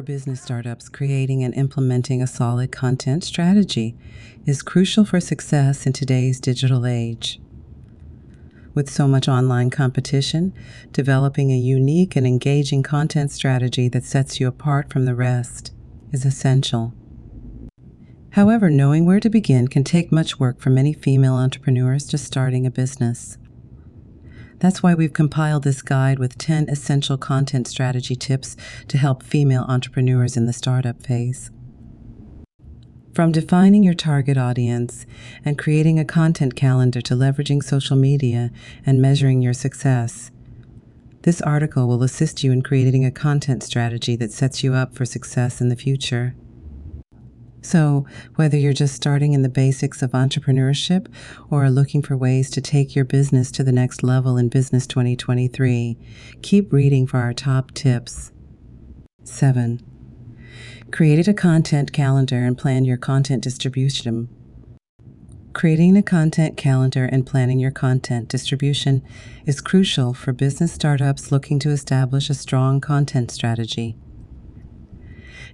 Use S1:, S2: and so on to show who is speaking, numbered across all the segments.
S1: for business startups, creating and implementing a solid content strategy is crucial for success in today's digital age. With so much online competition, developing a unique and engaging content strategy that sets you apart from the rest is essential. However, knowing where to begin can take much work for many female entrepreneurs just starting a business. That's why we've compiled this guide with 10 essential content strategy tips to help female entrepreneurs in the startup phase. From defining your target audience and creating a content calendar to leveraging social media and measuring your success, this article will assist you in creating a content strategy that sets you up for success in the future. So, whether you're just starting in the basics of entrepreneurship or are looking for ways to take your business to the next level in Business 2023, keep reading for our top tips. 7. Create a content calendar and plan your content distribution. Creating a content calendar and planning your content distribution is crucial for business startups looking to establish a strong content strategy.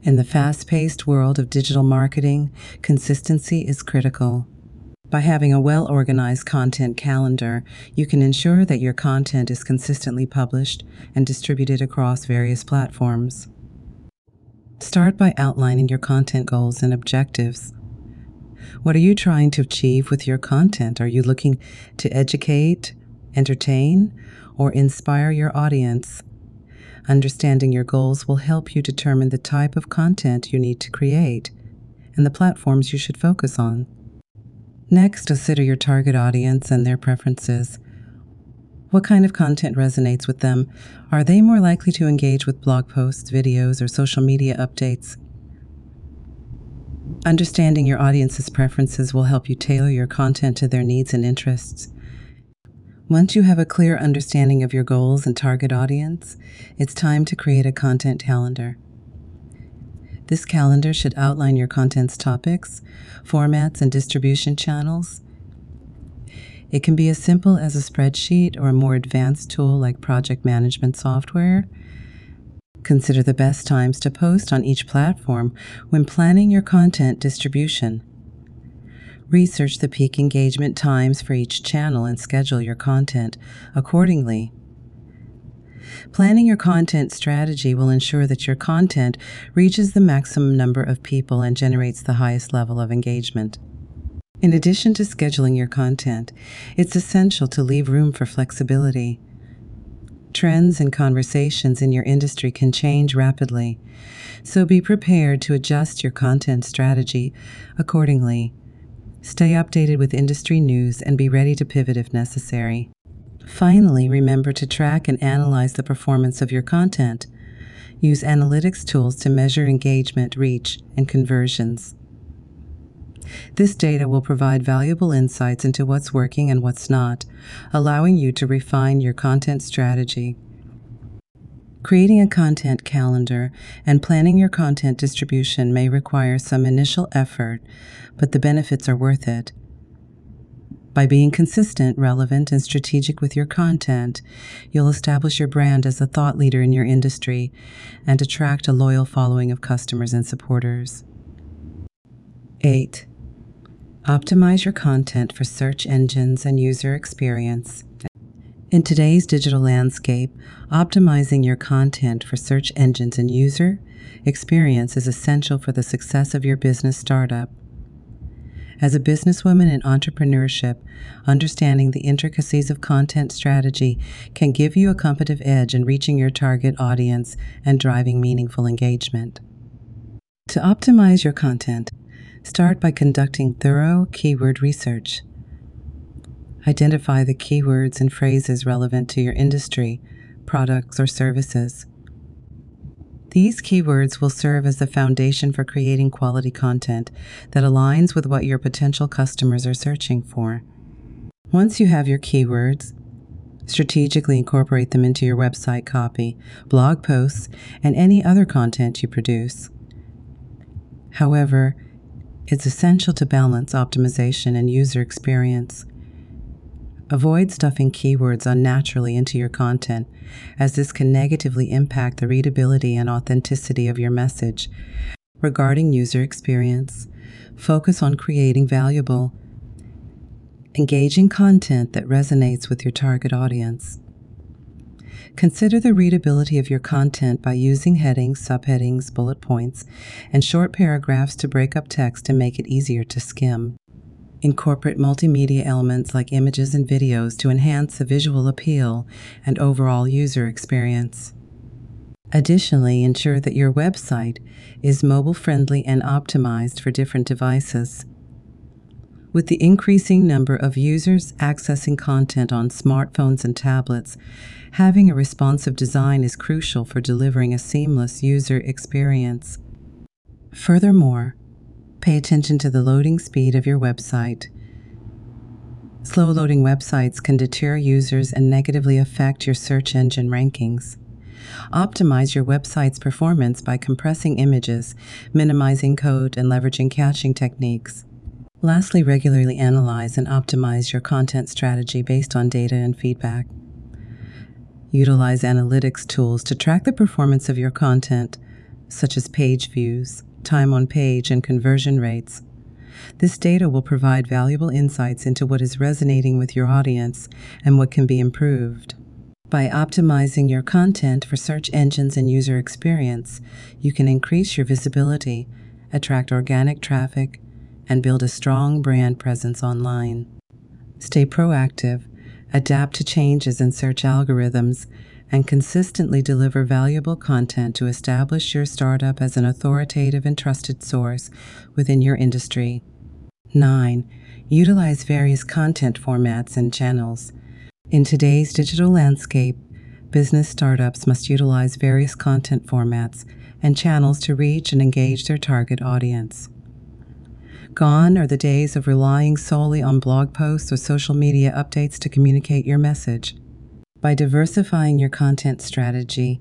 S1: In the fast paced world of digital marketing, consistency is critical. By having a well organized content calendar, you can ensure that your content is consistently published and distributed across various platforms. Start by outlining your content goals and objectives. What are you trying to achieve with your content? Are you looking to educate, entertain, or inspire your audience? Understanding your goals will help you determine the type of content you need to create and the platforms you should focus on. Next, consider your target audience and their preferences. What kind of content resonates with them? Are they more likely to engage with blog posts, videos, or social media updates? Understanding your audience's preferences will help you tailor your content to their needs and interests. Once you have a clear understanding of your goals and target audience, it's time to create a content calendar. This calendar should outline your content's topics, formats, and distribution channels. It can be as simple as a spreadsheet or a more advanced tool like project management software. Consider the best times to post on each platform when planning your content distribution. Research the peak engagement times for each channel and schedule your content accordingly. Planning your content strategy will ensure that your content reaches the maximum number of people and generates the highest level of engagement. In addition to scheduling your content, it's essential to leave room for flexibility. Trends and conversations in your industry can change rapidly, so be prepared to adjust your content strategy accordingly. Stay updated with industry news and be ready to pivot if necessary. Finally, remember to track and analyze the performance of your content. Use analytics tools to measure engagement, reach, and conversions. This data will provide valuable insights into what's working and what's not, allowing you to refine your content strategy. Creating a content calendar and planning your content distribution may require some initial effort, but the benefits are worth it. By being consistent, relevant, and strategic with your content, you'll establish your brand as a thought leader in your industry and attract a loyal following of customers and supporters. 8. Optimize your content for search engines and user experience. In today's digital landscape, optimizing your content for search engines and user experience is essential for the success of your business startup. As a businesswoman in entrepreneurship, understanding the intricacies of content strategy can give you a competitive edge in reaching your target audience and driving meaningful engagement. To optimize your content, start by conducting thorough keyword research. Identify the keywords and phrases relevant to your industry, products, or services. These keywords will serve as the foundation for creating quality content that aligns with what your potential customers are searching for. Once you have your keywords, strategically incorporate them into your website copy, blog posts, and any other content you produce. However, it's essential to balance optimization and user experience. Avoid stuffing keywords unnaturally into your content, as this can negatively impact the readability and authenticity of your message. Regarding user experience, focus on creating valuable, engaging content that resonates with your target audience. Consider the readability of your content by using headings, subheadings, bullet points, and short paragraphs to break up text and make it easier to skim. Incorporate multimedia elements like images and videos to enhance the visual appeal and overall user experience. Additionally, ensure that your website is mobile friendly and optimized for different devices. With the increasing number of users accessing content on smartphones and tablets, having a responsive design is crucial for delivering a seamless user experience. Furthermore, Pay attention to the loading speed of your website. Slow loading websites can deter users and negatively affect your search engine rankings. Optimize your website's performance by compressing images, minimizing code, and leveraging caching techniques. Lastly, regularly analyze and optimize your content strategy based on data and feedback. Utilize analytics tools to track the performance of your content, such as page views, time on page, and conversion rates. This data will provide valuable insights into what is resonating with your audience and what can be improved. By optimizing your content for search engines and user experience, you can increase your visibility, attract organic traffic, and build a strong brand presence online. Stay proactive, adapt to changes in search algorithms, and consistently deliver valuable content to establish your startup as an authoritative and trusted source within your industry. 9. Utilize various content formats and channels. In today's digital landscape, business startups must utilize various content formats and channels to reach and engage their target audience. Gone are the days of relying solely on blog posts or social media updates to communicate your message. By diversifying your content strategy,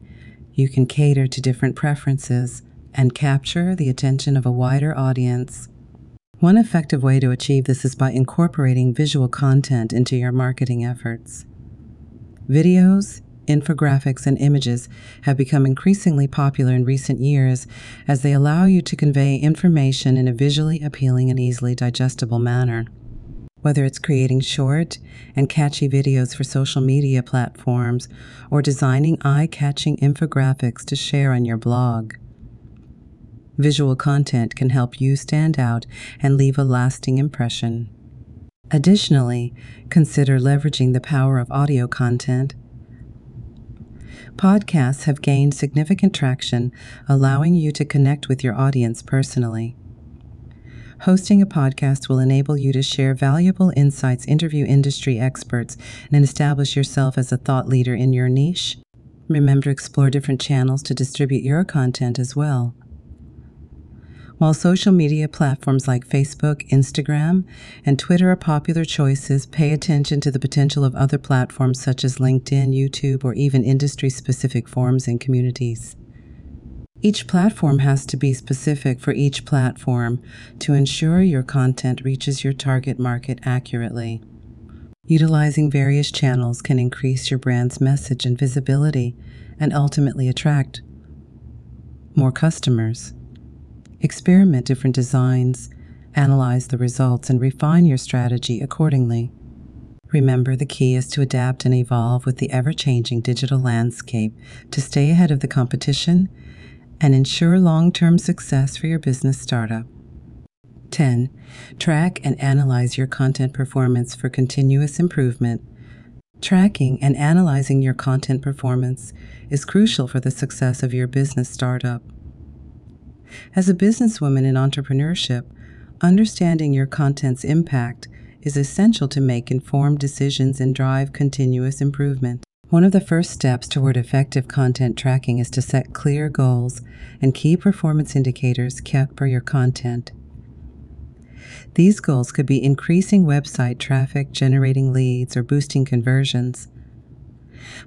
S1: you can cater to different preferences and capture the attention of a wider audience. One effective way to achieve this is by incorporating visual content into your marketing efforts. Videos, infographics, and images have become increasingly popular in recent years as they allow you to convey information in a visually appealing and easily digestible manner whether it's creating short and catchy videos for social media platforms or designing eye catching infographics to share on your blog. Visual content can help you stand out and leave a lasting impression. Additionally, consider leveraging the power of audio content. Podcasts have gained significant traction, allowing you to connect with your audience personally. Hosting a podcast will enable you to share valuable insights, interview industry experts, and establish yourself as a thought leader in your niche. Remember to explore different channels to distribute your content as well. While social media platforms like Facebook, Instagram, and Twitter are popular choices, pay attention to the potential of other platforms such as LinkedIn, YouTube, or even industry specific forums and communities. Each platform has to be specific for each platform to ensure your content reaches your target market accurately. Utilizing various channels can increase your brand's message and visibility and ultimately attract more customers. Experiment different designs, analyze the results, and refine your strategy accordingly. Remember, the key is to adapt and evolve with the ever changing digital landscape to stay ahead of the competition and ensure long term success for your business startup. 10. Track and analyze your content performance for continuous improvement. Tracking and analyzing your content performance is crucial for the success of your business startup. As a businesswoman in entrepreneurship, understanding your content's impact is essential to make informed decisions and drive continuous improvement. One of the first steps toward effective content tracking is to set clear goals and key performance indicators kept for your content. These goals could be increasing website traffic, generating leads, or boosting conversions.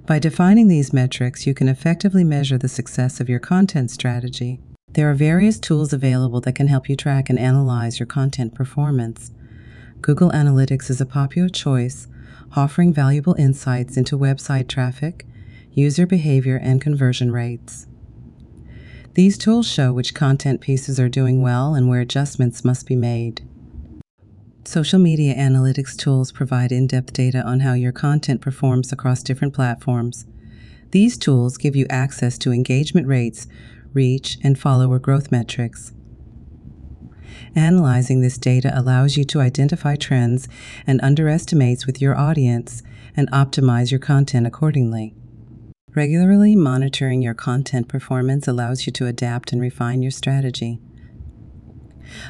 S1: By defining these metrics, you can effectively measure the success of your content strategy. There are various tools available that can help you track and analyze your content performance. Google Analytics is a popular choice offering valuable insights into website traffic, user behavior, and conversion rates. These tools show which content pieces are doing well and where adjustments must be made. Social media analytics tools provide in depth data on how your content performs across different platforms. These tools give you access to engagement rates, reach, and follower growth metrics. Analyzing this data allows you to identify trends and underestimates with your audience and optimize your content accordingly. Regularly monitoring your content performance allows you to adapt and refine your strategy.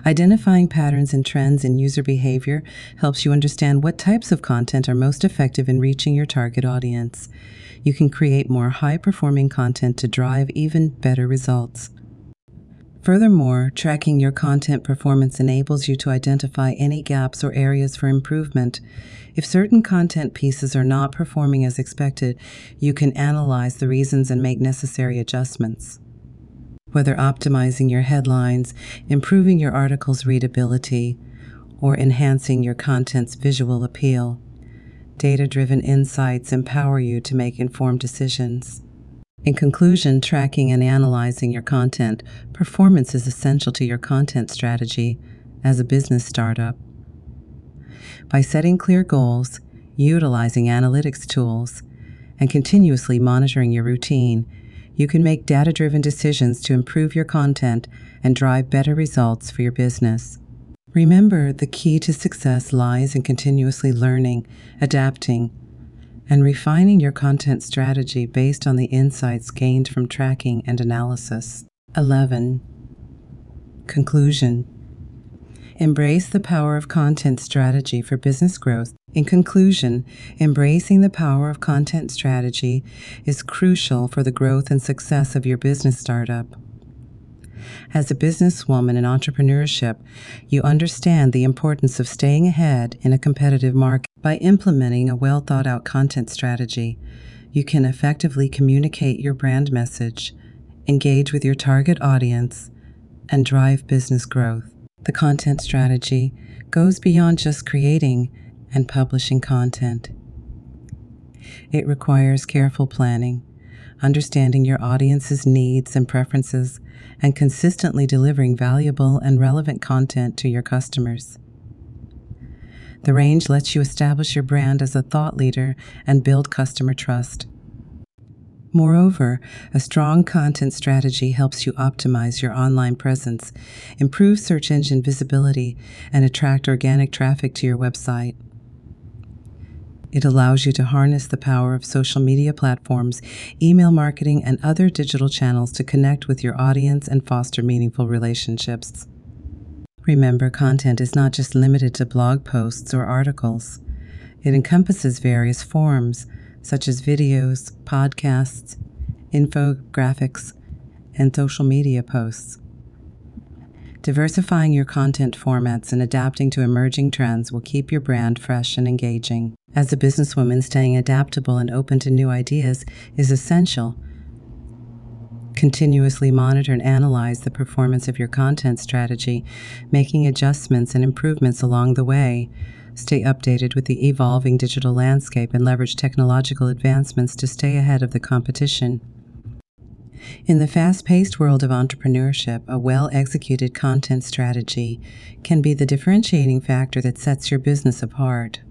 S1: Identifying patterns and trends in user behavior helps you understand what types of content are most effective in reaching your target audience. You can create more high performing content to drive even better results. Furthermore, tracking your content performance enables you to identify any gaps or areas for improvement. If certain content pieces are not performing as expected, you can analyze the reasons and make necessary adjustments. Whether optimizing your headlines, improving your article's readability, or enhancing your content's visual appeal, data driven insights empower you to make informed decisions. In conclusion, tracking and analyzing your content performance is essential to your content strategy as a business startup. By setting clear goals, utilizing analytics tools, and continuously monitoring your routine, you can make data driven decisions to improve your content and drive better results for your business. Remember, the key to success lies in continuously learning, adapting, and refining your content strategy based on the insights gained from tracking and analysis. 11. Conclusion Embrace the power of content strategy for business growth. In conclusion, embracing the power of content strategy is crucial for the growth and success of your business startup. As a businesswoman in entrepreneurship, you understand the importance of staying ahead in a competitive market. By implementing a well thought out content strategy, you can effectively communicate your brand message, engage with your target audience, and drive business growth. The content strategy goes beyond just creating and publishing content. It requires careful planning, understanding your audience's needs and preferences, and consistently delivering valuable and relevant content to your customers. The range lets you establish your brand as a thought leader and build customer trust. Moreover, a strong content strategy helps you optimize your online presence, improve search engine visibility, and attract organic traffic to your website. It allows you to harness the power of social media platforms, email marketing, and other digital channels to connect with your audience and foster meaningful relationships. Remember, content is not just limited to blog posts or articles. It encompasses various forms, such as videos, podcasts, infographics, and social media posts. Diversifying your content formats and adapting to emerging trends will keep your brand fresh and engaging. As a businesswoman, staying adaptable and open to new ideas is essential. Continuously monitor and analyze the performance of your content strategy, making adjustments and improvements along the way. Stay updated with the evolving digital landscape and leverage technological advancements to stay ahead of the competition. In the fast paced world of entrepreneurship, a well executed content strategy can be the differentiating factor that sets your business apart.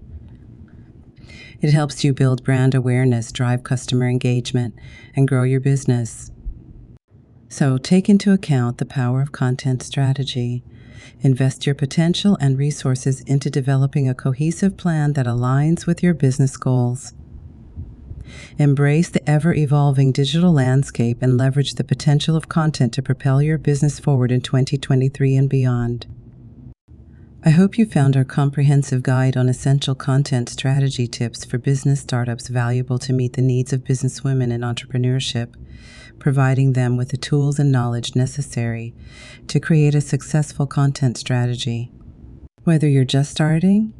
S1: It helps you build brand awareness, drive customer engagement, and grow your business. So take into account the power of content strategy. Invest your potential and resources into developing a cohesive plan that aligns with your business goals. Embrace the ever evolving digital landscape and leverage the potential of content to propel your business forward in 2023 and beyond. I hope you found our comprehensive guide on essential content strategy tips for business startups valuable to meet the needs of businesswomen in entrepreneurship, providing them with the tools and knowledge necessary to create a successful content strategy. Whether you're just starting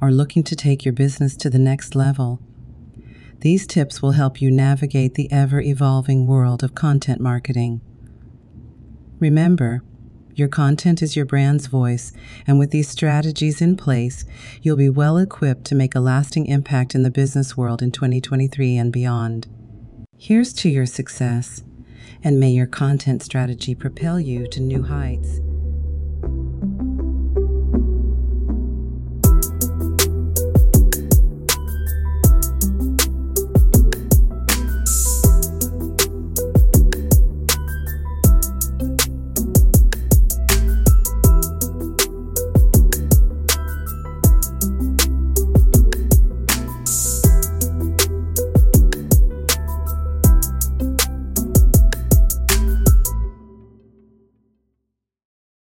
S1: or looking to take your business to the next level, these tips will help you navigate the ever evolving world of content marketing. Remember, Your content is your brand's voice, and with these strategies in place, you'll be well equipped to make a lasting impact in the business world in 2023 and beyond. Here's to your success, and may your content strategy propel you to new heights.